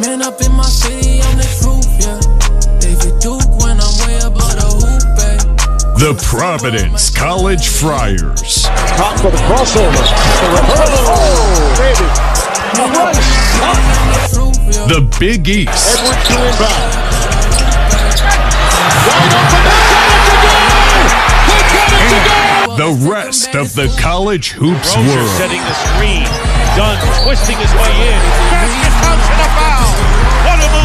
Man up in my city on the truth, yeah. David Duke when I'm way above the hoop, babe. The Providence College Friars. Top for the crossover. The reverse. Oh, baby. The rush. The Big East. Edwards to inbound. Wide open. He got it to go. The rest of the college hoops Rozier world. setting the screen. Dunn twisting his way in. Basket counts and a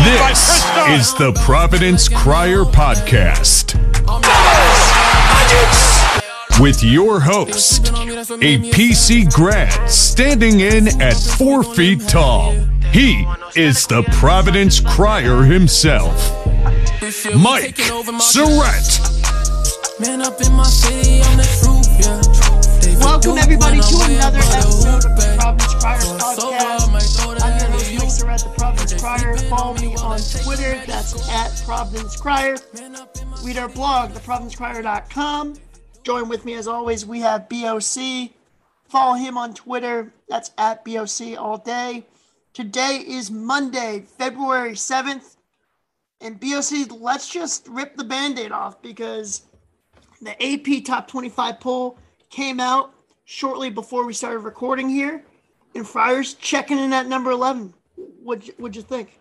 This is the Providence Crier Podcast. With your host, a PC grad standing in at four feet tall. He is the Providence Crier himself, Mike Surette. Welcome everybody to another episode of the. Providence Crier Podcast. The Mike the Providence Crier. Follow me on Twitter. That's at Providence Crier. Read our blog, theprovidencecrier.com. Join with me as always. We have BOC. Follow him on Twitter. That's at BOC all day. Today is Monday, February 7th. And BOC, let's just rip the band aid off because the AP Top 25 poll came out shortly before we started recording here. And Friars checking in at number 11. What'd you, think?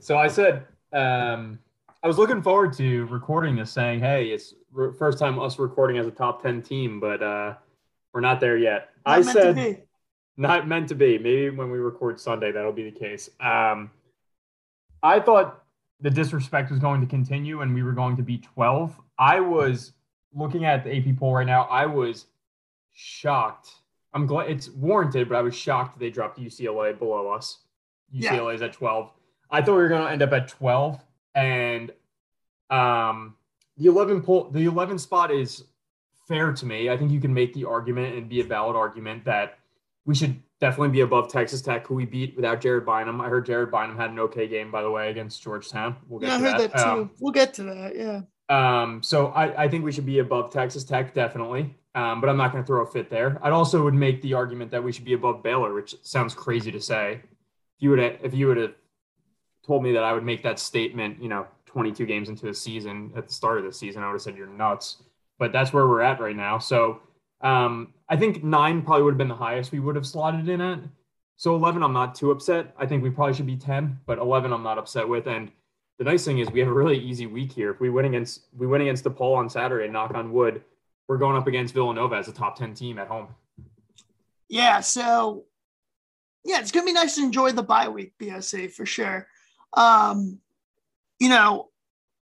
So I said, um, I was looking forward to recording this, saying, "Hey, it's re- first time us recording as a top ten team, but uh, we're not there yet." I Not to said, "Not meant to be." Maybe when we record Sunday, that'll be the case. Um, I thought the disrespect was going to continue, and we were going to be twelve. I was looking at the AP poll right now. I was shocked. I'm glad it's warranted, but I was shocked they dropped UCLA below us. UCLA is at 12. I thought we were going to end up at 12 and um the 11 poll the 11 spot is fair to me. I think you can make the argument and be a valid argument that we should definitely be above Texas Tech, who we beat without Jared Bynum. I heard Jared Bynum had an okay game, by the way, against Georgetown. We'll get Yeah, I to heard that, too. Um, we'll get to that. Yeah. um, so I, I think we should be above Texas Tech, definitely. Um, but I'm not going to throw a fit there. I'd also would make the argument that we should be above Baylor, which sounds crazy to say. If you would have, if you would have told me that I would make that statement, you know, 22 games into the season at the start of the season, I would have said you're nuts. But that's where we're at right now. So um, I think nine probably would have been the highest we would have slotted in at. So 11, I'm not too upset. I think we probably should be 10, but 11, I'm not upset with. And the nice thing is we have a really easy week here. If we win against we win against DePaul on Saturday, knock on wood, we're going up against Villanova as a top 10 team at home. Yeah. So, yeah, it's to be nice to enjoy the bye week, BOC, for sure. Um, you know,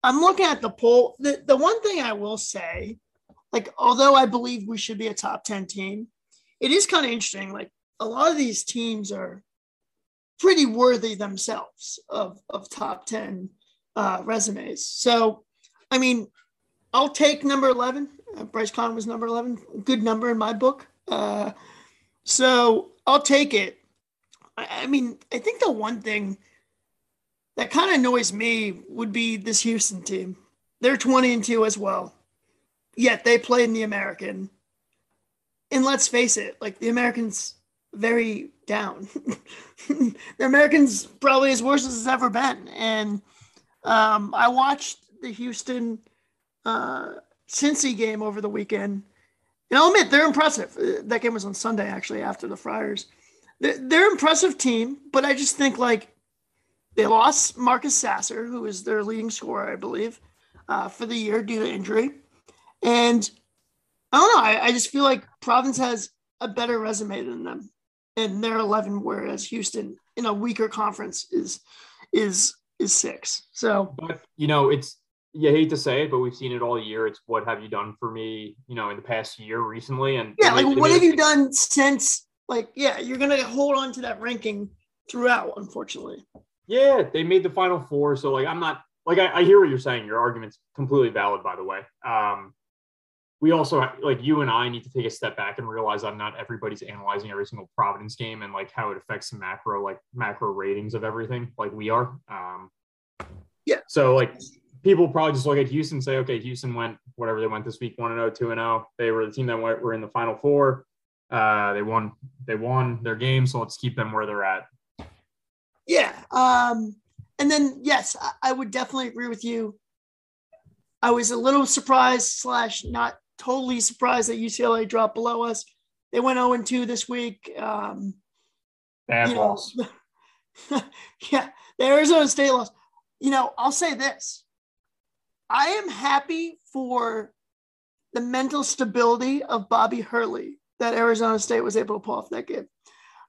I'm looking at the poll. The, the one thing I will say, like, although I believe we should be a top 10 team, it is kind of interesting. Like, a lot of these teams are pretty worthy themselves of, of top 10 uh, resumes. So, I mean, I'll take number 11. Uh, Bryce Cotton was number 11. Good number in my book. Uh, so I'll take it. I, mean, I think the one thing that kind of annoys me would be this Houston team. They're 20 and 2 as well. Yet they play in the American. And let's face it, like the Americans very down. the Americans probably as worse as it's ever been. And um, I watched the Houston uh, Cincy game over the weekend. And I'll admit they're impressive. Uh, That game was on Sunday, actually, after the Friars. They're, impressive team, but I just think like they lost Marcus Sasser, who is their leading scorer, I believe, uh, for the year due to injury. And I don't know. I, I just feel like Providence has a better resume than them, and they're 11, whereas Houston, in a weaker conference, is is is six. So But you know, it's you hate to say it, but we've seen it all year. It's what have you done for me, you know, in the past year recently? And yeah, like it- what have you done since? Like, yeah, you're gonna hold on to that ranking throughout, unfortunately. Yeah, they made the final four. So like I'm not like I, I hear what you're saying. Your argument's completely valid, by the way. Um we also like you and I need to take a step back and realize that not everybody's analyzing every single Providence game and like how it affects macro, like macro ratings of everything, like we are. Um Yeah. So like people probably just look at Houston and say, okay, Houston went whatever they went this week, one and 0, 2 and 0. They were the team that went, were in the final four. Uh, they won, they won their game, so let's keep them where they're at. Yeah. Um, and then yes, I, I would definitely agree with you. I was a little surprised slash not totally surprised that UCLA dropped below us. They went 0 2 this week. Um, Bad loss. yeah, the Arizona State loss. You know, I'll say this. I am happy for the mental stability of Bobby Hurley that Arizona State was able to pull off that game.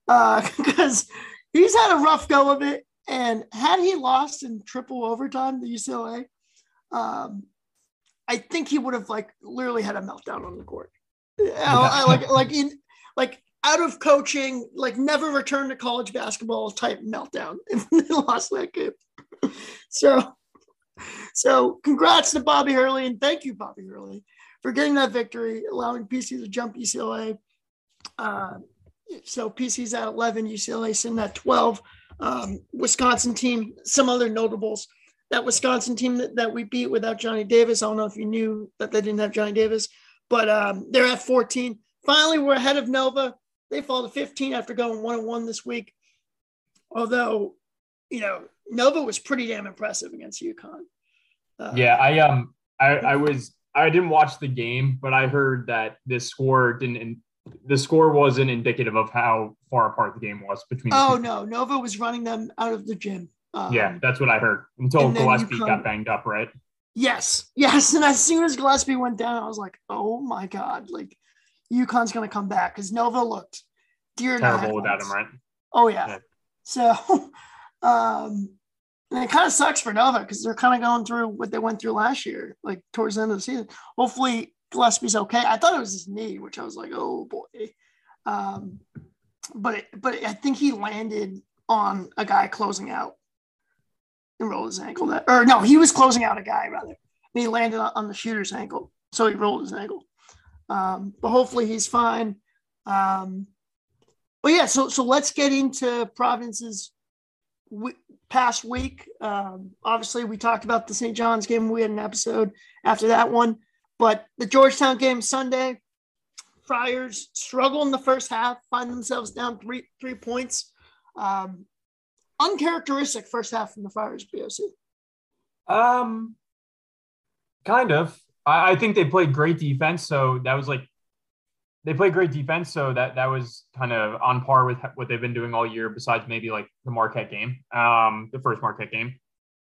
Because he's had a rough go of it. And had he lost in triple overtime to UCLA, um, I think he would have like literally had a meltdown on the court. I- I like like in like out of coaching, like never return to college basketball type meltdown if they lost that game. So, so congrats to Bobby Hurley and thank you, Bobby Hurley, for getting that victory, allowing PC to jump UCLA. Uh, so PC's at 11, UCLA sitting at 12. Um, Wisconsin team, some other notables. That Wisconsin team that, that we beat without Johnny Davis. I don't know if you knew that they didn't have Johnny Davis, but um, they're at 14. Finally, we're ahead of Nova. They fall to 15 after going one and one this week. Although, you know, Nova was pretty damn impressive against UConn. Uh, Yeah, I um I, I was I didn't watch the game, but I heard that this score didn't the score wasn't indicative of how far apart the game was between. Oh no, Nova was running them out of the gym. Um, Yeah, that's what I heard until Gillespie UConn- got banged up, right? Yes, yes. And as soon as Gillespie went down, I was like, oh my God, like UConn's going to come back because Nova looked the Terrible without him, right? Oh, yeah. Yeah. So, um, and it kind of sucks for Nova because they're kind of going through what they went through last year, like towards the end of the season. Hopefully, Gillespie's okay. I thought it was his knee, which I was like, oh boy. Um, but it, but I think he landed on a guy closing out and rolled his ankle. That or no, he was closing out a guy rather. And he landed on, the shooter's ankle, so he rolled his ankle. Um, but hopefully he's fine. Um, but yeah, so so let's get into Providence's w- past week. Um, obviously, we talked about the St. John's game. We had an episode after that one, but the Georgetown game Sunday. Friars struggle in the first half, find themselves down three three points. Um, uncharacteristic first half from the Friars BOC. Um, kind of. I, I think they played great defense, so that was like they played great defense, so that that was kind of on par with what they've been doing all year. Besides maybe like the Marquette game, um, the first Marquette game.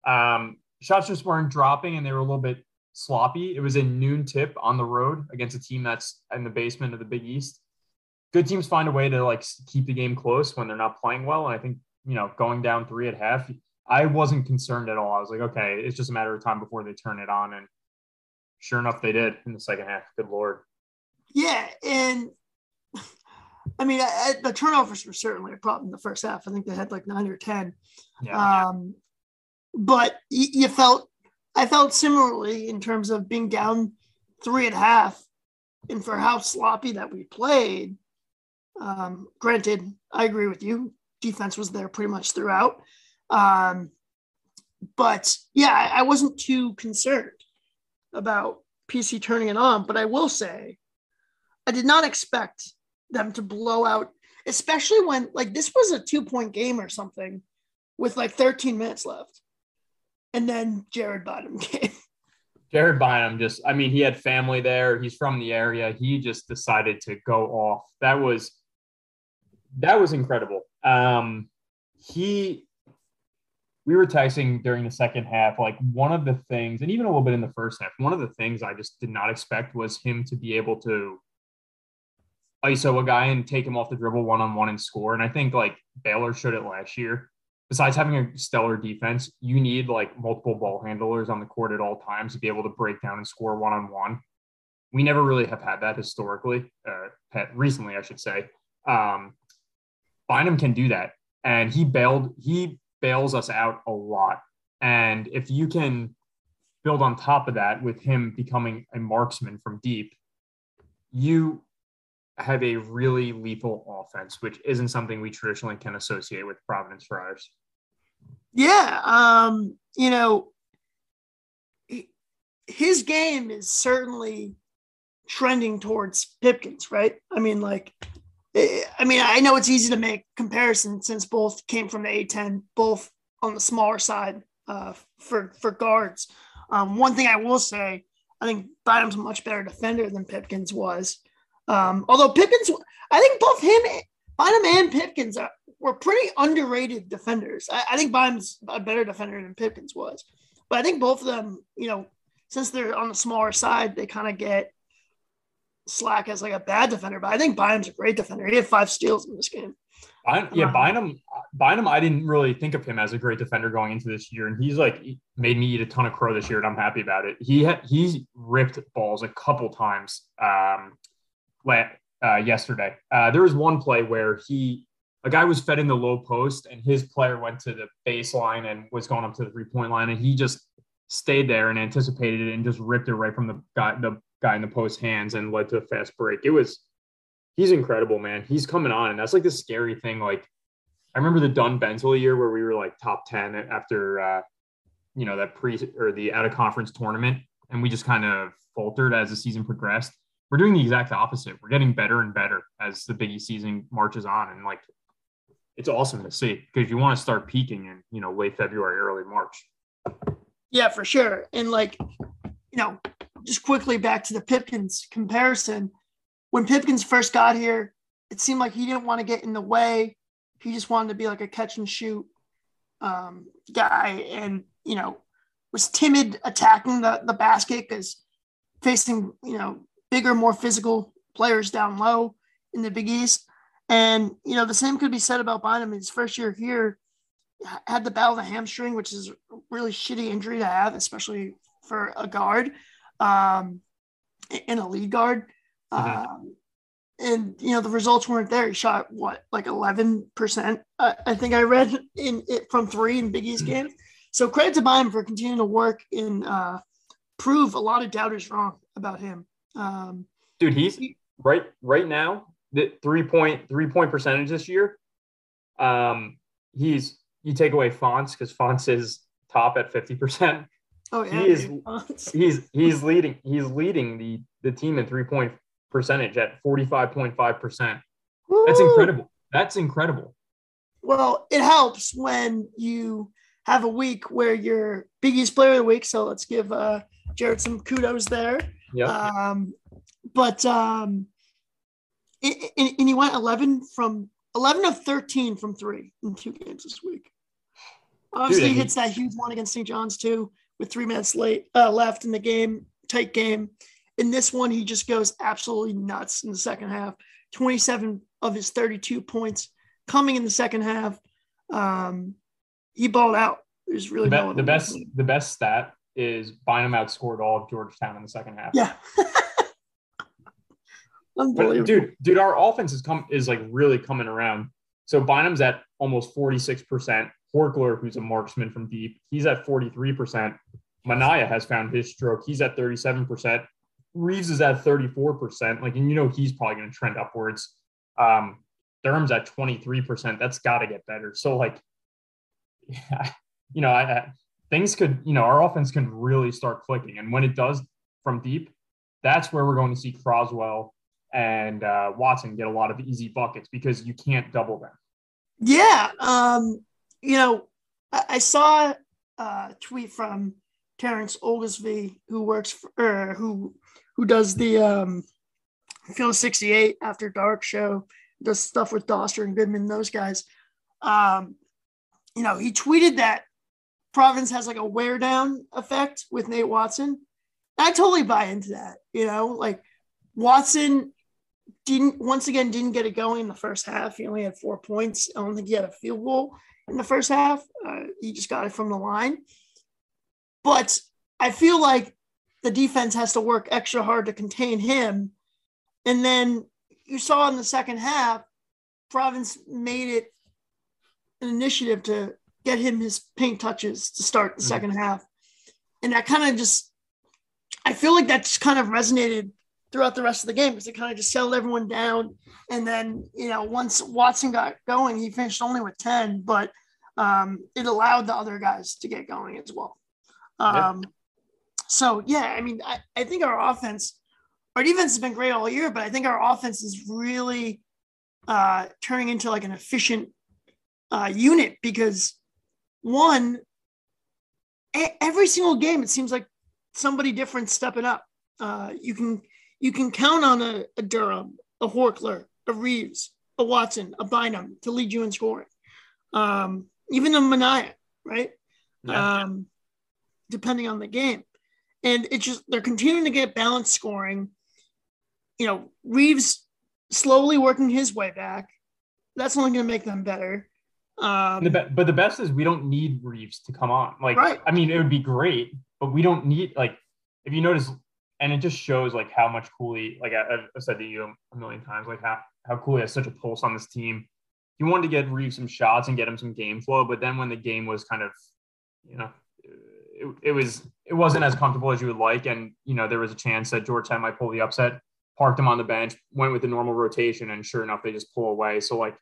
Um, shots just weren't dropping, and they were a little bit sloppy. It was a noon tip on the road against a team that's in the basement of the Big East. Good teams find a way to like keep the game close when they're not playing well, and I think you know going down three at half, I wasn't concerned at all. I was like, okay, it's just a matter of time before they turn it on, and sure enough, they did in the second half. Good lord. Yeah, and I mean, I, I- the turnovers were certainly a problem in the first half. I think they had like nine or ten. Yeah. Um, but y- you felt, I felt similarly in terms of being down three and a half, and for how sloppy that we played. Um, granted, I agree with you. Defense was there pretty much throughout. Um, but yeah, I, I wasn't too concerned about PC turning it on. But I will say, I did not expect them to blow out, especially when like this was a two point game or something with like 13 minutes left. And then Jared Bottom came. Jared Bynum just, I mean, he had family there. He's from the area. He just decided to go off. That was, that was incredible. Um, he, we were texting during the second half. Like one of the things, and even a little bit in the first half, one of the things I just did not expect was him to be able to ISO a guy and take him off the dribble one on one and score. And I think like Baylor showed it last year besides having a stellar defense, you need like multiple ball handlers on the court at all times to be able to break down and score one on one. We never really have had that historically, uh, recently, I should say. Um, Bynum can do that, and he bailed. He bails us out a lot. And if you can build on top of that with him becoming a marksman from deep, you have a really lethal offense, which isn't something we traditionally can associate with Providence Friars. Yeah. Um, you know, his game is certainly trending towards Pipkins, right? I mean, like, eh, I mean, I know it's easy to make comparisons since both came from the A10, both on the smaller side uh, for for guards. Um, one thing I will say, I think Bynum's a much better defender than Pipkins was. Um, although Pipkins, I think both him, Bynum and Pipkins are, were pretty underrated defenders. I, I think Bynum's a better defender than Pipkins was, but I think both of them, you know, since they're on the smaller side, they kind of get slack as like a bad defender. But I think Bynum's a great defender. He had five steals in this game. Bynum, yeah, Bynum, Bynum, I didn't really think of him as a great defender going into this year, and he's like made me eat a ton of crow this year, and I'm happy about it. He ha- he's ripped balls a couple times um, uh, yesterday. Uh, there was one play where he a guy was fed in the low post, and his player went to the baseline and was going up to the three point line, and he just stayed there and anticipated it and just ripped it right from the guy the guy in the post hands and led to a fast break. It was he's incredible, man. He's coming on, and that's like the scary thing. Like I remember the Dunn Bentil year where we were like top ten after uh, you know that pre or the out of conference tournament, and we just kind of faltered as the season progressed. We're doing the exact opposite. We're getting better and better as the Biggie season marches on, and like it's awesome to see because you want to start peaking in you know late February, early March. Yeah, for sure. And like, you know, just quickly back to the Pipkins comparison when Pipkins first got here, it seemed like he didn't want to get in the way. He just wanted to be like a catch and shoot um, guy, and you know was timid attacking the the basket because facing you know bigger, more physical players down low in the Big East. And you know the same could be said about Bynum. His first year here had the battle of the hamstring, which is a really shitty injury to have, especially for a guard um, and a lead guard. Mm-hmm. Um, and you know the results weren't there. He shot what like eleven percent, uh, I think I read in it from three in Big East mm-hmm. games. So credit to Bynum for continuing to work and uh, prove a lot of doubters wrong about him. Um, Dude, he's right right now. The three point three point percentage this year. Um, he's you take away Fonts because Fonts is top at fifty percent. Oh yeah, he is. He's he's leading. He's leading the the team in three point percentage at 45.5%. That's incredible. That's incredible. Well, it helps when you have a week where you're Big player of the week. So let's give uh, Jared some kudos there. Yeah. Um, but um, and, and he went 11 from 11 of 13 from three in two games this week. Obviously, Dude, he hits that huge one against St. John's too, with three minutes late uh, left in the game, tight game. In this one, he just goes absolutely nuts in the second half. 27 of his 32 points coming in the second half. Um, he balled out. There's really the, no the best. The best stat is Bynum outscored all of Georgetown in the second half. Yeah. Unbelievable. But dude, dude, our offense is come is like really coming around. So Bynum's at almost 46%. Horchler, who's a marksman from deep, he's at 43%. Minaya has found his stroke. He's at 37%. Reeves is at 34%. Like, and you know, he's probably going to trend upwards. Um, Durham's at 23%. That's got to get better. So, like, yeah, you know, I, I, things could, you know, our offense can really start clicking. And when it does from deep, that's where we're going to see Croswell and uh, Watson get a lot of easy buckets because you can't double them. Yeah. Um, you know, I, I saw a tweet from Terrence Oglesby, who works for, er, who who does the um, Field 68 After Dark show, does stuff with Dauster and Goodman, those guys. Um, you know, he tweeted that Providence has like a wear down effect with Nate Watson. I totally buy into that. You know, like Watson didn't once again didn't get it going in the first half. He only had four points. I don't think he had a field goal in the first half. Uh, he just got it from the line. But I feel like the defense has to work extra hard to contain him. And then you saw in the second half, Providence made it an initiative to get him his paint touches to start the mm-hmm. second half. And that kind of just, I feel like that's kind of resonated throughout the rest of the game because it kind of just settled everyone down. And then, you know, once Watson got going, he finished only with 10, but um, it allowed the other guys to get going as well. Um, yeah. So yeah, I mean, I, I think our offense, our defense has been great all year, but I think our offense is really uh, turning into like an efficient uh, unit because one, every single game it seems like somebody different stepping up. Uh, you can you can count on a, a Durham, a Horchler, a Reeves, a Watson, a Bynum to lead you in scoring. Um, even a Minaya, right? Yeah. Um, depending on the game. And it's just they're continuing to get balanced scoring. You know, Reeves slowly working his way back. That's only going to make them better. Um, The be- but the best is we don't need Reeves to come on. Like, Right. I mean, it would be great, but we don't need like if you notice, and it just shows like how much Cooley. Like I, I've said to you a million times, like how how Cooley has such a pulse on this team. He wanted to get Reeves some shots and get him some game flow, but then when the game was kind of, you know, it, it was it wasn't as comfortable as you would like, and you know there was a chance that Georgetown might pull the upset. Parked him on the bench, went with the normal rotation, and sure enough, they just pull away. So like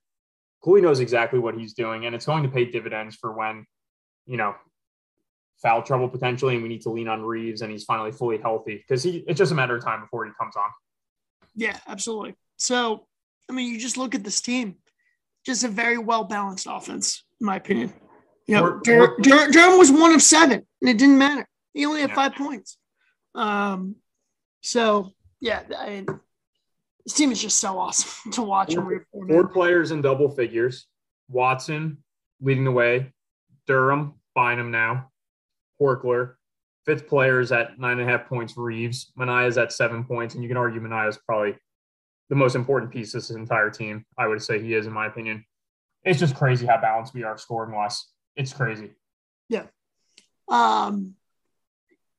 Cooley knows exactly what he's doing, and it's going to pay dividends for when, you know, foul trouble potentially, and we need to lean on Reeves, and he's finally fully healthy because he it's just a matter of time before he comes on. Yeah, absolutely. So, I mean, you just look at this team, just a very well balanced offense, in my opinion. You know, Or- Dur- or- Dur- Durham was one of seven, and it didn't matter. He only had Yeah. five points. Um, so yeah, I mean, this team is just so awesome to watch and root for. man. Four players in double figures: Watson leading the way, Durham, Bynum now, Horchler. Fifth player is at nine and a half points. Reeves, Minaya's at seven points, and you can argue Minaya is probably the most important piece of this entire team. I would say he is, in my opinion. It's just crazy how balanced we are scoring wise. It's crazy. Yeah. Um,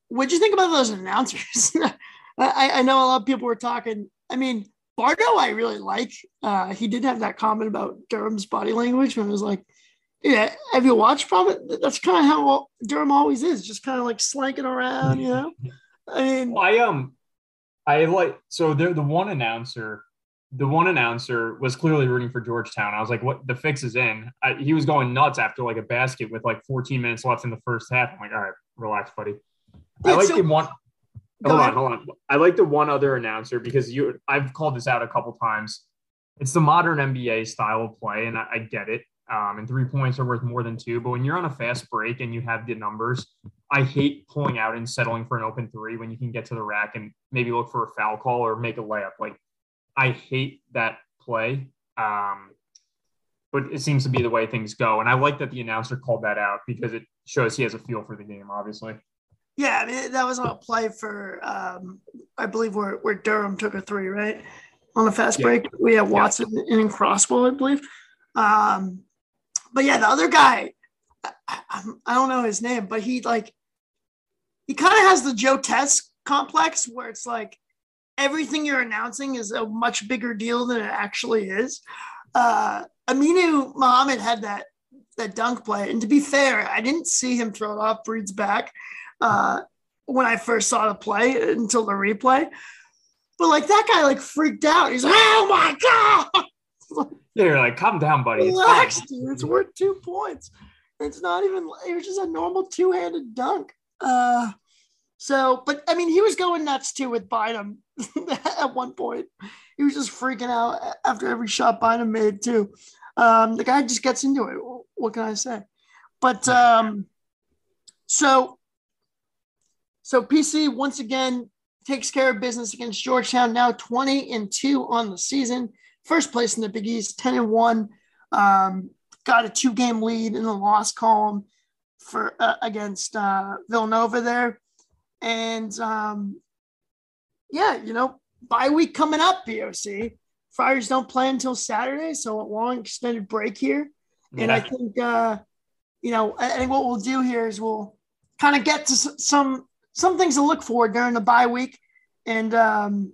what'd you think about those announcers? I, I know a lot of people were talking. I mean, Bardo, I really like. Uh, he did have that comment about Durham's body language, and I was like, "Yeah, have you watched Providence? That's kind of how Durham always is, just kind of like slanking around, you know." I mean, Well, I um, I like so the the one announcer, the one announcer was clearly rooting for Georgetown. I was like, "What? The fix is in." I, he was going nuts after like a basket with like 14 minutes left in the first half. I'm like, "All right, relax, buddy." I like so- the one. Hold on, hold on. I like the one other announcer because you. I've called this out a couple times. It's the modern NBA style of play, and I, I get it. Um, and three points are worth more than two. But when you're on a fast break and you have the numbers, I hate pulling out and settling for an open three when you can get to the rack and maybe look for a foul call or make a layup. Like I hate that play. Um, but it seems to be the way things go. And I like that the announcer called that out because it shows he has a feel for the game, obviously. Yeah, I mean, that was a play for, um, I believe, where where Durham took a three, right, on a fast Yeah. break. We had Watson and in Croswell, I believe. Um, but yeah, the other guy, I, I, I don't know his name, but he like he kind of has the Joe Tess complex where it's like everything you're announcing is a much bigger deal than it actually is. Uh, Aminu Mohammed had that that dunk play, and to be fair, I didn't see him throw it off Breed's back uh, when I first saw the play until the replay. But like that guy, like freaked out. He's like, "Oh my god!" You're like, calm down, buddy. It's Relax, fine. dude. It's worth two points. It's not even. It was just a normal two-handed dunk. Uh, so, but I mean, he was going nuts too with Bynum at one point. He was just freaking out after every shot Bynum made too. Um, the guy just gets into it. What can I say? But um, so, so PC once again takes care of business against Georgetown. Now twenty and two on the season first place in the Big East, 10 and 1. Um, got a two game lead in the loss column for uh, against uh, Villanova there. And um, yeah, you know, bye week coming up, BOC. Friars don't play until Saturday, so a long extended break here. And I think, uh, you know, I think what we'll do here is we'll kind of get to some some things to look for during the bye week, and um,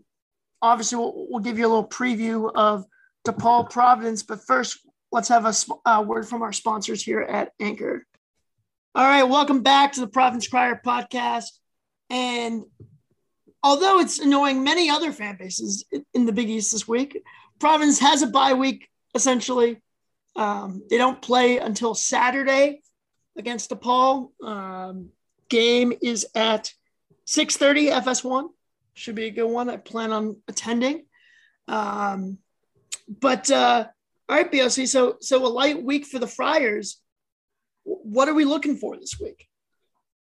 obviously we'll, we'll give you a little preview of DePaul Providence. But first, let's have a uh, word from our sponsors here at Anchor. All right, welcome back to the Providence Crier podcast. And although it's annoying many other fan bases in- in the Big East this week, Providence has a bye week essentially. Um, they don't play until Saturday against DePaul. Um, game is at 6:30 FS1. Should be a good one. I plan on attending. Um, But uh, all right, BOC. So so a light week for the Friars. What are we looking for this week?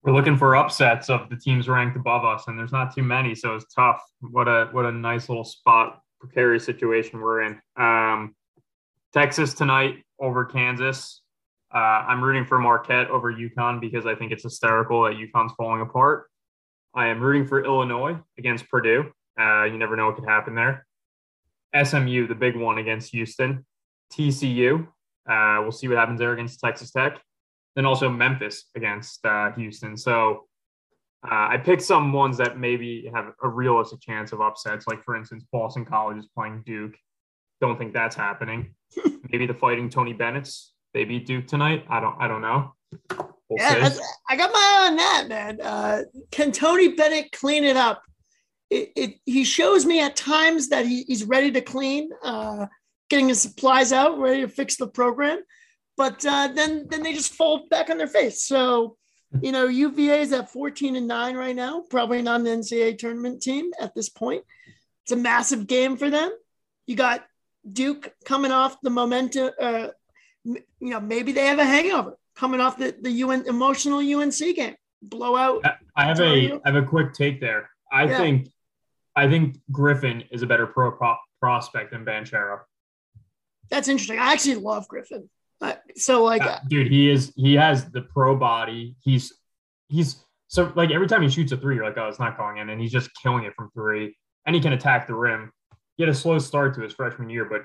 We're looking for upsets of the teams ranked above us, and there's not too many, so it's tough. What a what a nice little spot, precarious situation we're in. Um, Texas tonight over Kansas. Uh, I'm rooting for Marquette over UConn because I think it's hysterical that UConn's falling apart. I am rooting for Illinois against Purdue. Uh, you never know what could happen there. SMU, the big one against Houston. TCU, uh, we'll see what happens there against Texas Tech. Then also Memphis against uh, Houston. So uh, I picked some ones that maybe have a realistic chance of upsets. Like for instance, Boston College is playing Duke. Don't think that's happening. maybe the Fighting Tony Bennett's they beat Duke tonight. I don't. I don't know. We'll yeah, I got my eye on that, man. Uh, can Tony Bennett clean it up? It, it, he shows me at times that he, he's ready to clean, uh, getting his supplies out, ready to fix the program. But uh, then then they just fall back on their face. So, you know, UVA is at 14 and 9 right now, probably not an NCAA tournament team at this point. It's a massive game for them. You got Duke coming off the momentum, uh, you know, maybe they have a hangover coming off the, the UN emotional UNC game blowout. I have a I have a quick take there. I yeah. think I think Griffin is a better pro, pro prospect than Banchero. That's interesting. I actually love Griffin. Uh, so like, uh, dude, he is he has the pro body. He's he's so like every time he shoots a three, you're like, oh, it's not going in, and he's just killing it from three, and he can attack the rim. He had a slow start to his freshman year, but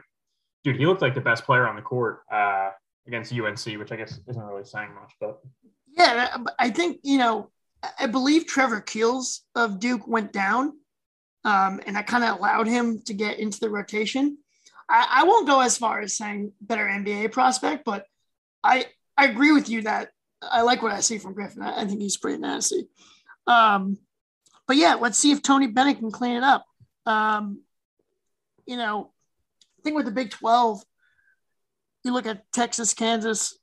dude, he looked like the best player on the court uh, against UNC, which I guess isn't really saying much, but yeah, I think you know, I believe Trevor Keels of Duke went down, um, and that kind of allowed him to get into the rotation. I, I won't go as far as saying better NBA prospect, but I I agree with you that I like what I see from Griffin. I, I think he's pretty nasty. Um, but yeah, let's see if Tony Bennett can clean it up. Um, you know, think with the Big 12, you look at Texas, Kansas.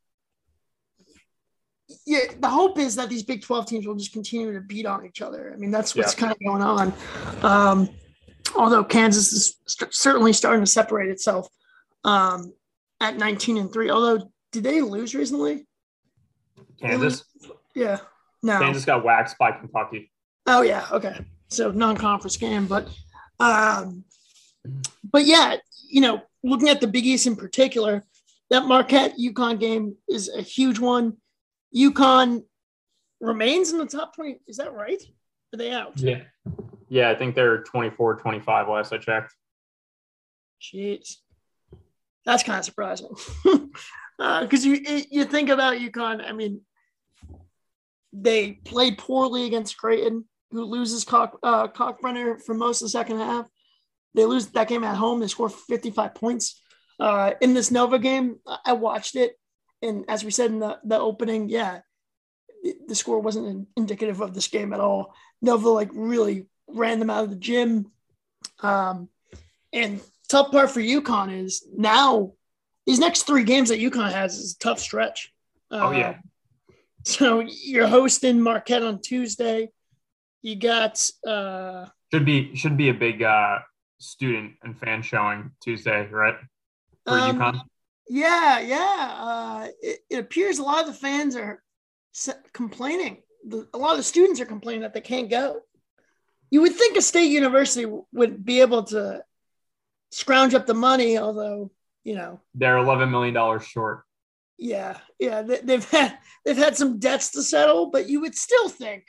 Yeah, the hope is that these Big 12 teams will just continue to beat on each other. I mean, that's what's yeah. kind of going on. Um, although Kansas is st- certainly starting to separate itself um, at 19 and 3. Although, did they lose recently? Kansas? Yeah. No. Kansas got waxed by Kentucky. Oh, yeah. Okay. So non conference game. But, um, but yeah, you know, looking at the Big East in particular, that Marquette UConn game is a huge one. UConn remains in the top 20. Is that right? Are they out? Yeah. Yeah, I think they're 24, 25 last I checked. Jeez. That's kind of surprising. Because uh, you you think about UConn, I mean, they played poorly against Creighton, who loses Cock, uh, Kalkbrenner for most of the second half. They lose that game at home. They score 55 points. Uh, in this Nova game, I watched it. And as we said in the, the opening, yeah, the score wasn't indicative of this game at all. Nova like really ran them out of the gym. Um, and tough part for UConn is now these next three games that UConn has is a tough stretch. Uh, oh yeah. So you're hosting Marquette on Tuesday. You got uh, should be should be a big uh, student and fan showing Tuesday, right? For um, UConn? Yeah, yeah. Uh, it, it, appears a lot of the fans are complaining. The, a lot of the students are complaining that they can't go. You would think a state university would be able to scrounge up the money, although you know they're eleven million dollars short. Yeah, yeah. They, have had they've had some debts to settle, but you would still think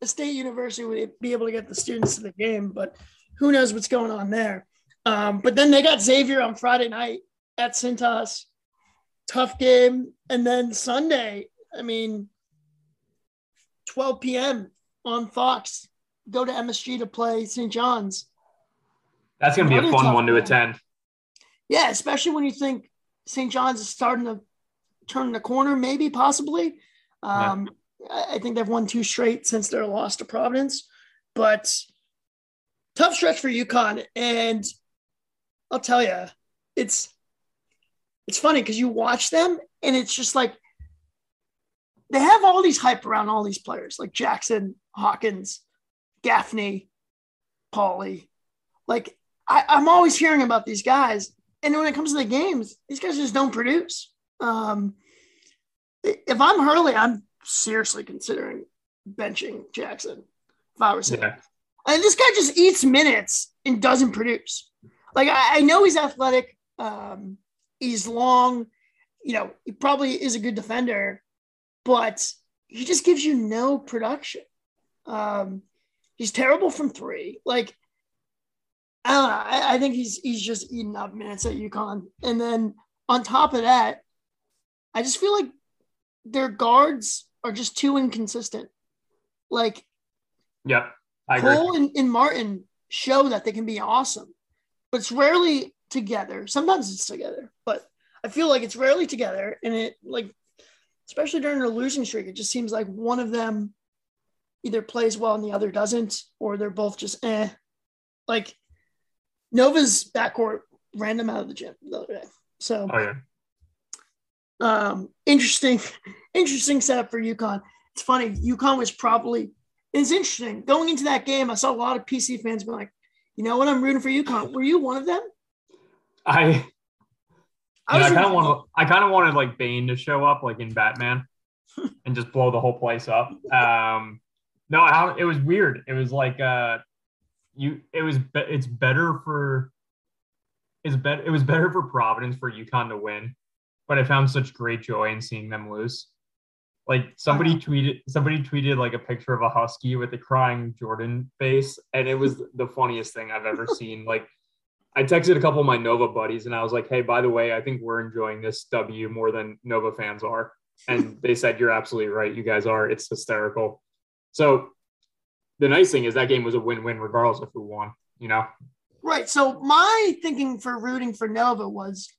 a state university would be able to get the students to the game. But who knows what's going on there. Um, but then they got Xavier on Friday night at Cintas. Tough game. And then Sunday, I mean, 12 p.m. on Fox. Go to MSG to play St. John's. That's going to be a fun one to attend. Yeah, especially when you think St. John's is starting to turn the corner, maybe, possibly. Um, yeah. I think they've won two straight since their loss to Providence. But tough stretch for UConn. And I'll tell you, it's it's funny because you watch them and it's just like they have all these hype around all these players like Jackson, Hawkins, Gaffney, Polley. Like I, I'm always hearing about these guys, and when it comes to the games, these guys just don't produce. Um, if I'm Hurley, I'm seriously considering benching Jackson. If I was him, Yeah. And this guy just eats minutes and doesn't produce. Like I, I know he's athletic, um, he's long, you know, he probably is a good defender, but he just gives you no production. Um, he's terrible from three. Like I don't know. I, I think he's he's just eating up minutes at UConn. And then on top of that, I just feel like their guards are just too inconsistent. Like Yep. I. Cole and, and Martin show that they can be awesome, but it's rarely together. Sometimes it's together, but I feel like it's rarely together. And it like, especially during a losing streak, it just seems like one of them either plays well and the other doesn't, or they're both just eh. Like Nova's backcourt ran them out of the gym the other day. So Oh yeah. um, interesting, interesting setup for UConn. It's funny. UConn was probably it's interesting going into that game. I saw a lot of PC fans be like, you know what, I'm rooting for UConn. Were you one of them? I I I, kind of want to. I kind of wanted like Bane to show up, like in Batman, and just blow the whole place up. Um, no, I, it was weird. It was like uh, you. It was. Be, it's better for. It's better. It was better for Providence for UConn to win, but I found such great joy in seeing them lose. Like somebody Uh-huh. tweeted. Somebody tweeted like a picture of a husky with a crying Jordan face, and it was the funniest thing I've ever seen. Like I texted a couple of my Nova buddies and I was like, hey, by the way, I think we're enjoying this W more than Nova fans are. And they said, you're absolutely right. You guys are. It's hysterical. So the nice thing is that game was a win win regardless of who won, you know? Right. So my thinking for rooting for Nova was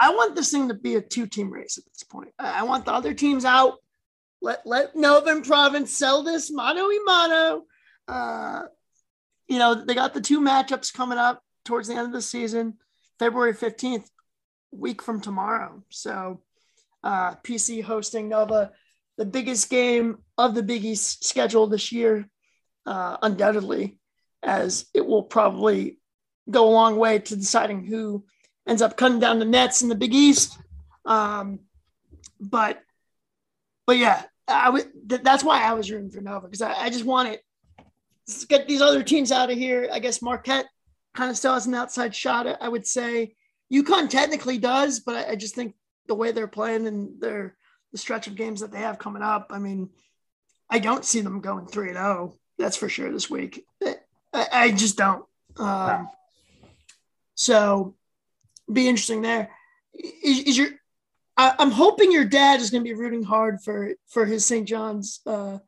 I want this thing to be a two team race at this point. I want the other teams out. Let let Nova and Province sell this mano y mano. Uh, you know, they got the two matchups coming up towards the end of the season, February 15th, week from tomorrow. So uh, PC hosting Nova, the biggest game of the Big East schedule this year, uh, undoubtedly, as it will probably go a long way to deciding who ends up cutting down the nets in the Big East. Um, but, but yeah, I would. Th- that's why I was rooting for Nova because I, I just want it. Get these other teams out of here. I guess Marquette kind of still has an outside shot. I would say UConn technically does, but I, I just think the way they're playing and their the stretch of games that they have coming up. I mean, I don't see them going three and zero. That's for sure this week. I, I just don't. Um, so, be interesting there. Is, is your? I, I'm hoping your dad is going to be rooting hard for for his St. John's uh,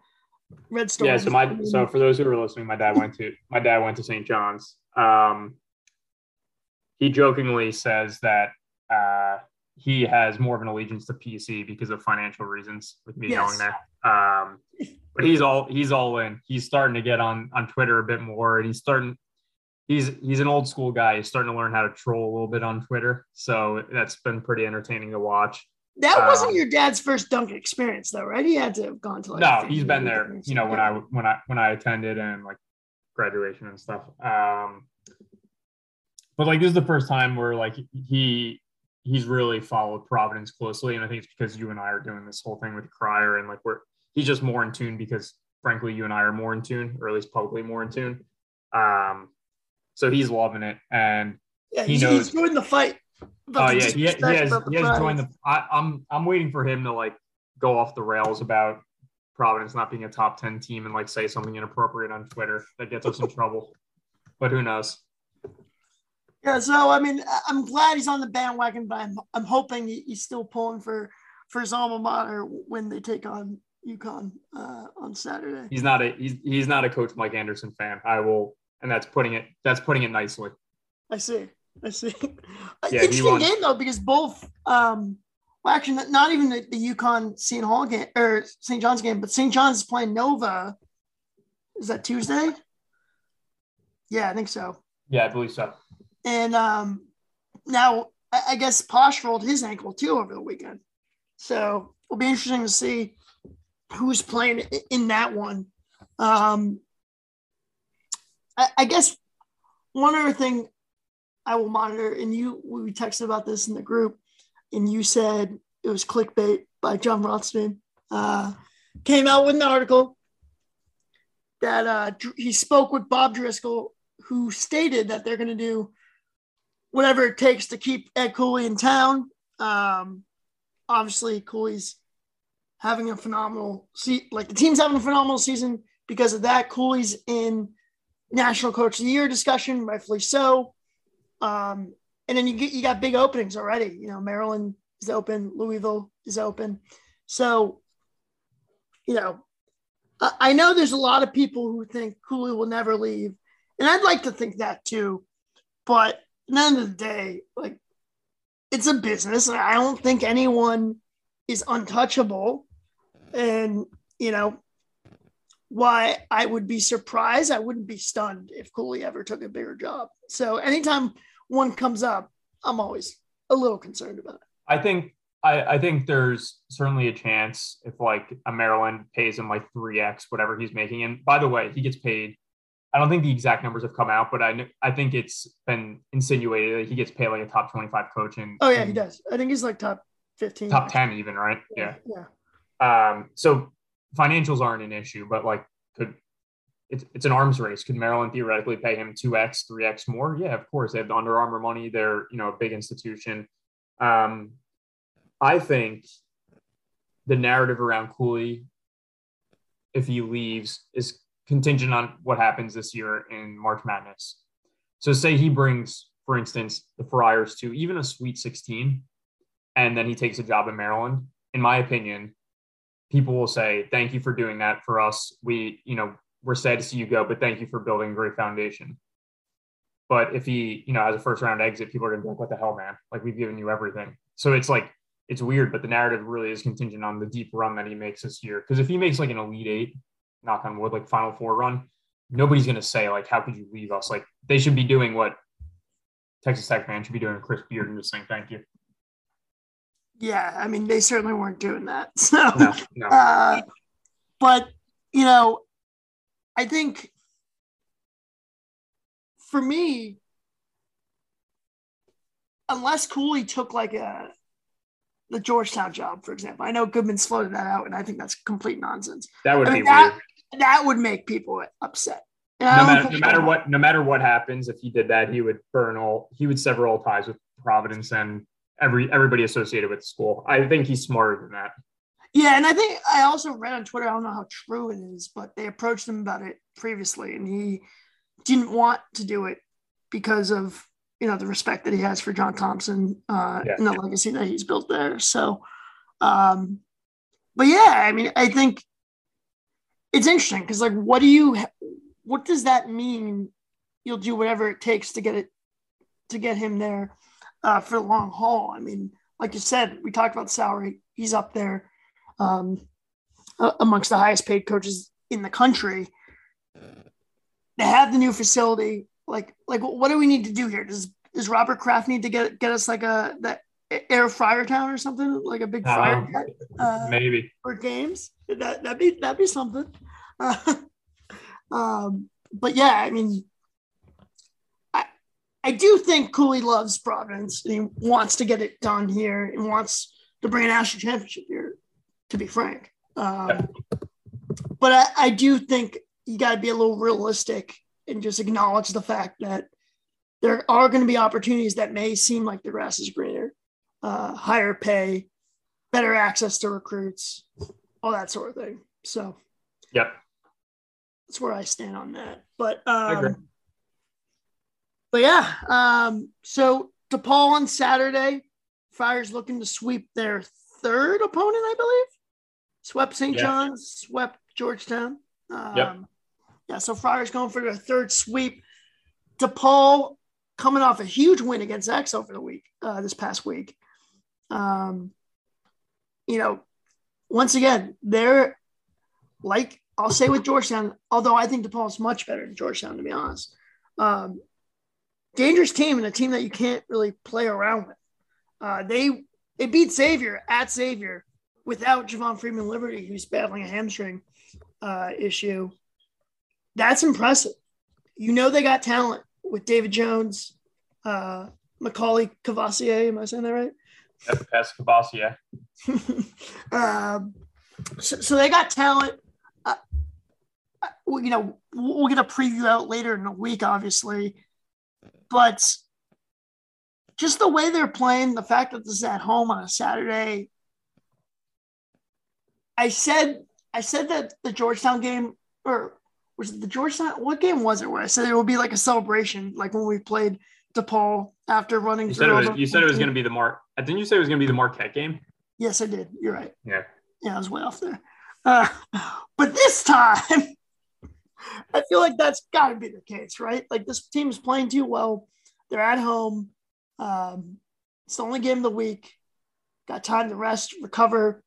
Red Storm. Yeah. So my, so for those who are listening, my dad went to, my dad went to St. John's. Um, he jokingly says that, uh, he has more of an allegiance to PC because of financial reasons with me Yes. going there. Um, but he's all he's all in. He's starting to get on on Twitter a bit more, and he's starting. He's he's an old school guy. He's starting to learn how to troll a little bit on Twitter, so that's been pretty entertaining to watch. that wasn't um, your dad's first dunk experience, though, right? He had to have gone to like. no, he's been there. You know when I when I when I attended and like graduation and stuff. Um, but like this is the first time where like he he's really followed Providence closely, and I think it's because you and I are doing this whole thing with Crier, and like we're he's just more in tune because frankly you and I are more in tune, or at least publicly more in tune. Um, so he's loving it, and Yeah, he he's, knows- he's joined the fight. oh yeah, he, he has the he has joined the. I, I'm I'm waiting for him to like go off the rails about Providence not being a top ten team and like say something inappropriate on Twitter that gets us in trouble. But who knows? Yeah, so I mean, I'm glad he's on the bandwagon, but I'm I'm hoping he's still pulling for for his alma mater when they take on UConn uh, on Saturday. He's not a he's he's not a Coach Mike Anderson fan. I will, and that's putting it that's putting it nicely. I see, I see. he Interesting won. game though because both, um, well, actually, not, even the, the UConn St. Hall game or St. John's game, but St. John's is playing Nova. Is that Tuesday? Yeah, I think so. Yeah, I believe so. And um, now I, I guess Posh rolled his ankle too over the weekend. So it'll be interesting to see who's playing in that one. Um, I, I guess one other thing I will monitor. And you, we texted about this in the group, and you said it was clickbait by John Rothstein. Uh, came out with an article that uh, he spoke with Bob Driscoll, who stated that they're going to do whatever it takes to keep Ed Cooley in town. Um, obviously, Cooley's having a phenomenal see like the team's having a phenomenal season because of that. Cooley's in National Coach of the Year discussion, rightfully so. Um, and then you get you got big openings already. You know, Maryland is open, Louisville is open. So, you know, I, know there's a lot of people who think Cooley will never leave, and I'd like to think that too. But at the end of the day, like it's a business. I don't think anyone is untouchable. And, you know, why I would be surprised, I wouldn't be stunned if Cooley ever took a bigger job. So anytime one comes up, I'm always a little concerned about it. I think I, I think there's certainly a chance if like a Maryland pays him like three x whatever he's making. And by the way, he gets paid. I don't think the exact numbers have come out, but I I think it's been insinuated that he gets paid like a top 25 coach and Oh yeah, he does. I think he's like top 15. top 10 even, right? Yeah. Yeah. Um, so financials aren't an issue, but like could it's it's an arms race. Could Maryland theoretically pay him two x, three x more? Yeah, of course. They have the Under Armour money. They're you know a big institution. Um, I think the narrative around Cooley, if he leaves, is contingent on what happens this year in March Madness. So say he brings, for instance, the Friars to even a Sweet 16, and then he takes a job in Maryland. In my opinion, people will say, "Thank you for doing that for us. We, you know, we're sad to see you go, but thank you for building a great foundation." But if he, you know, has a first round exit, people are gonna be like, "What the hell, man? Like we've given you everything." So it's like it's weird, but the narrative really is contingent on the deep run that he makes this year. Because if he makes like an elite eight, knock on wood, like final four run, nobody's gonna say like, "How could you leave us?" Like they should be doing what Texas Tech fans should be doing. Chris Beard and just saying thank you. Yeah. I mean, they certainly weren't doing that. So No, no. Uh, but you know, I think for me, unless Cooley took like a the Georgetown job, for example, I know Goodman's floated that out, and I think that's complete nonsense. that would I be that weird. that would make people upset. No matter, no matter what, no matter what happens, if he did that, he would burn all. He would sever all ties with Providence and every everybody associated with the school. I think he's smarter than that. Yeah, and I think I also read on Twitter. I don't know how true it is, but they approached him about it previously, and he didn't want to do it because of you know the respect that he has for John Thompson uh, Yeah. and the legacy that he's built there. So, um, but yeah, I mean, I think it's interesting because like, what do you, what does that mean? You'll do whatever it takes to get it to get him there uh, for the long haul. I mean, like you said, we talked about the salary. He's up there um, amongst the highest paid coaches in the country. They have the new facility. Like, like what do we need to do here? Does does Robert Kraft need to get get us like a that air fryer town or something like a big fryer Um, jet, uh, Maybe. for games? That that'd be that'd be something. Uh, um, but yeah, I mean, I do think Cooley loves Providence. And he wants to get it done here and wants to bring a national championship here. To be frank, um, but I, I do think you got to be a little realistic and just acknowledge the fact that there are going to be opportunities that may seem like the grass is greener, uh, higher pay, better access to recruits, all that sort of thing. So Yep. that's where I stand on that. But agree. um, but yeah, um, so DePaul on Saturday, Friars looking to sweep their third opponent, I believe. Swept St. Yeah. John's, swept Georgetown. Um, Yep. Yeah, so Friars going for their third sweep. DePaul coming off a huge win against X over the week, uh, this past week. Um, you know, once again, they're like I'll say with Georgetown, although I think DePaul is much better than Georgetown, to be honest. Um, dangerous team and a team that you can't really play around with. Uh, they they beat Xavier at Xavier without Javon Freeman Liberty, who's battling a hamstring uh, issue. That's impressive. You know they got talent with David Jones, uh, McCauley Courvoisier. Am I saying that right? That's Courvoisier. um, so, so they got talent. Uh, uh, you know, we'll we'll get a preview out later in the week, obviously, but just the way they're playing, the fact that this is at home on a Saturday. I said, I said that the Georgetown game, or was it the Georgetown? What game was it? Where I said it would be like a celebration, like when we played DePaul after running. You said it was. You said it was going to be the Mark. Didn't you say it was going to be the Marquette game? Yes, I did. You're right. Yeah. Yeah, I was way off there. Uh, but this time, I feel like that's got to be the case, right? Like this team is playing too well. They're at home. Um, it's the only game of the week. Got time to rest, recover,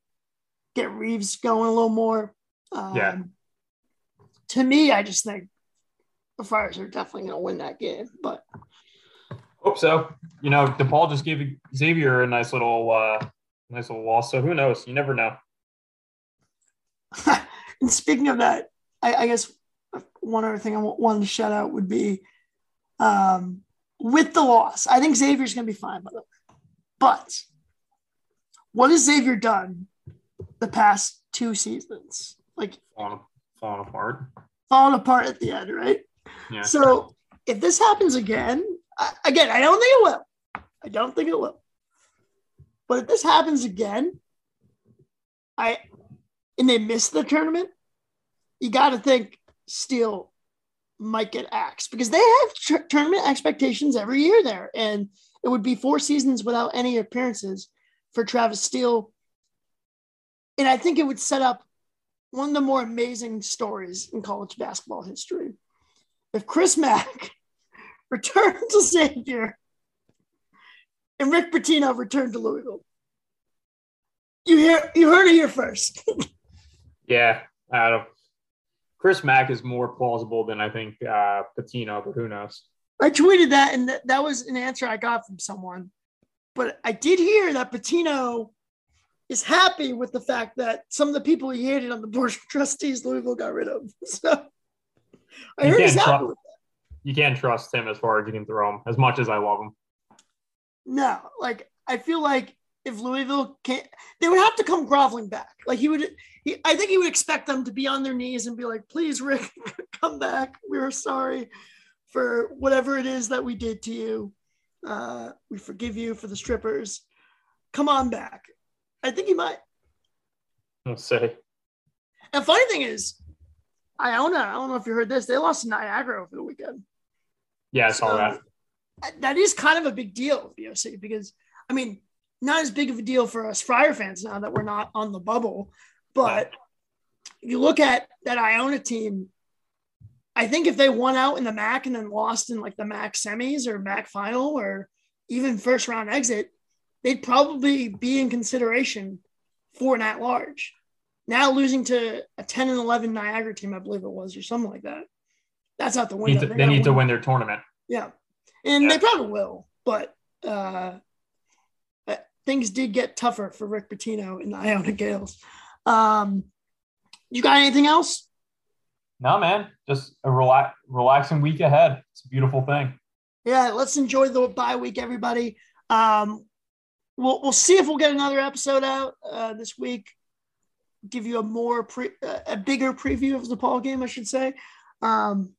get Reeves going a little more. Um, Yeah. To me, I just think the Friars are definitely going to win that game. But Hope so. You know, DePaul just gave Xavier a nice little, uh, nice little loss. So who knows? You never know. and speaking of that, I, I guess one other thing I wanted to shout out would be um, with the loss. I think Xavier's going to be fine, by the way. But what has Xavier done the past two seasons? Like Falling, falling apart. falling apart at the end, right? Yeah. So if this happens again, I, again, I don't think it will. I don't think it will. But if this happens again, I and they miss the tournament, you got to think Steele might get axed because they have tr- tournament expectations every year there, and it would be four seasons without any appearances for Travis Steele. And I think it would set up one of the more amazing stories in college basketball history. If Chris Mack returned to Xavier and Rick Pitino returned to Louisville, you hear you heard it here first. Yeah. Don't. Chris Mack is more plausible than I think uh, Pitino, but who knows? I tweeted that, and that, that was an answer I got from someone. But I did hear that Pitino is happy with the fact that some of the people he hated on the board of trustees Louisville got rid of. So I You heard he's happy tru- with You can't trust him as far as you can throw him. As much as I love him. No, like I feel like if Louisville can't, they would have to come groveling back. Like he would, he, I think he would expect them to be on their knees and be like, "Please, Rick, come back. We're sorry for whatever it is that we did to you. Uh, we forgive you for the strippers. Come on back." I think he might. Let's say. And funny thing is, Iona. I don't know if you heard this. They lost to Niagara over the weekend. Yeah, I saw So, that. That is kind of a big deal, BOC, because I mean, not as big of a deal for us Friar fans now that we're not on the bubble. But you look at that Iona team, I think if they won out in the MAAC and then lost in like the MAAC semis or MAAC final or even first round exit, they'd probably be in consideration for an at large. Now losing to a 10 and 11 Niagara team, I believe it was, or something like that. That's out the Need to- They they need to win. their tournament. Yeah. And Yeah. they probably will, but uh, things did get tougher for Rick Pitino and the Iona Gaels. Um, you got anything else? No, man. Just a relax, relaxing week ahead. It's a beautiful thing. Yeah, let's enjoy the bye week, everybody. Um, we'll we'll see if we'll get another episode out uh, this week. Give you a more pre, uh, a bigger preview of DePaul game, I should say. Um,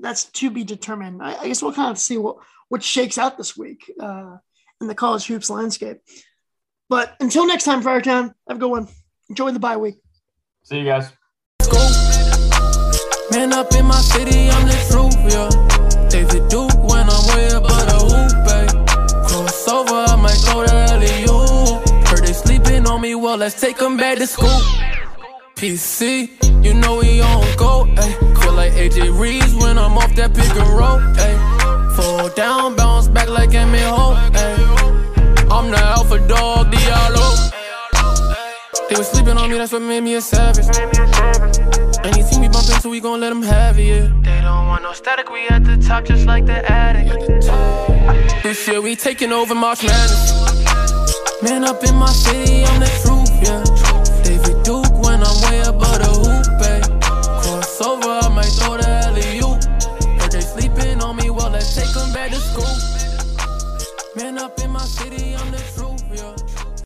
that's to be determined. I, I guess we'll kind of see what what shakes out this week uh, in the college hoops landscape. But until next time, Friartown, have a good one. Enjoy the bye week. See you guys. Man up in my city, I'm the truth, yeah. David Duke when I'm way above the hoop, babe. Crossover, I might go to LEU. Heard they sleeping on me, well, let's take them back to school. PC, you know we on go, ayy. Feel like AJ Reeves when I'm off that pick and roll, ayy. Fall down, bounce back like Emmett Hope. I'm the alpha dog, Diallo. They was sleeping on me, that's what made me a savage. Anything we bump into, we gon' let them have it, yeah. They don't want no static, we at the top just like the attic. This year we taking over March Madness. Man up in my city, I'm the truth, yeah. David Duke when I'm way above the hoop, take them back to school. Man up in my city, I'm the